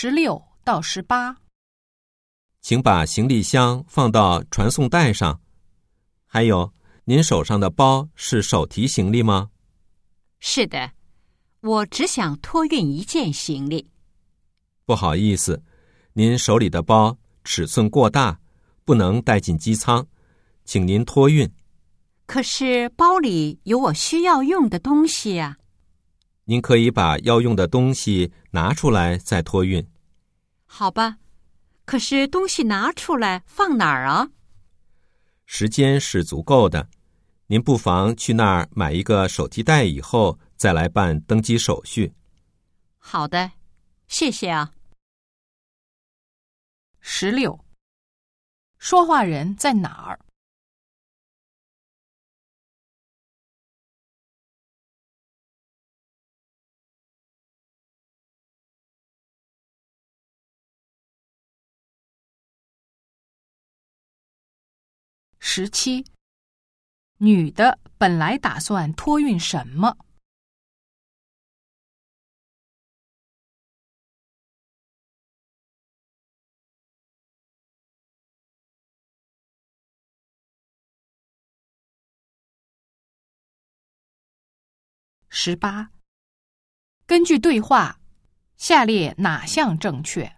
十六到十八。请把行李箱放到传送带上。还有，您手上的包是手提行李吗？是的，我只想托运一件行李。不好意思，您手里的包尺寸过大，不能带进机舱，请您托运。可是包里有我需要用的东西呀。您可以把要用的东西拿出来再托运。好吧，可是东西拿出来放哪儿啊？时间是足够的，您不妨去那儿买一个手提袋，以后再来办登机手续。好的，谢谢啊。十六，说话人在哪儿？十七，女的本来打算托运什么？十八，根据对话，下列哪项正确？